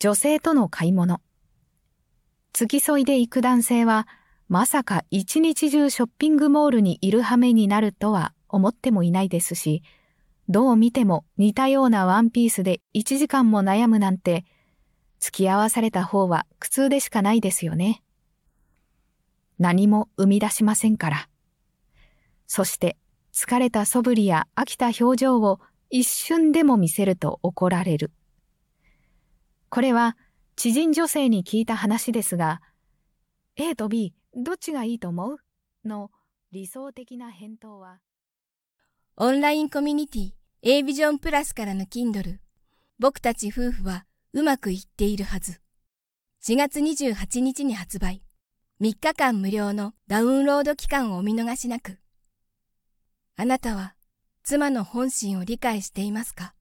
女性との買い物。付き添いで行く男性は、まさか一日中ショッピングモールにいる羽目になるとは思ってもいないですし、どう見ても似たようなワンピースで1時間も悩むなんて、付き合わされた方は苦痛でしかないですよね。何も生み出しませんから。そして疲れた素振りや飽きた表情を一瞬でも見せると怒られる。これは知人女性に聞いた話ですが、A と B どっちがいいと思う？の理想的な返答は、オンラインコミュニティ A ビジョンプラスからの Kindle 僕たち夫婦はうまくいっているはず。4月28日に発売。3日間無料のダウンロード期間をお見逃しなく。あなたは妻の本心を理解していますか？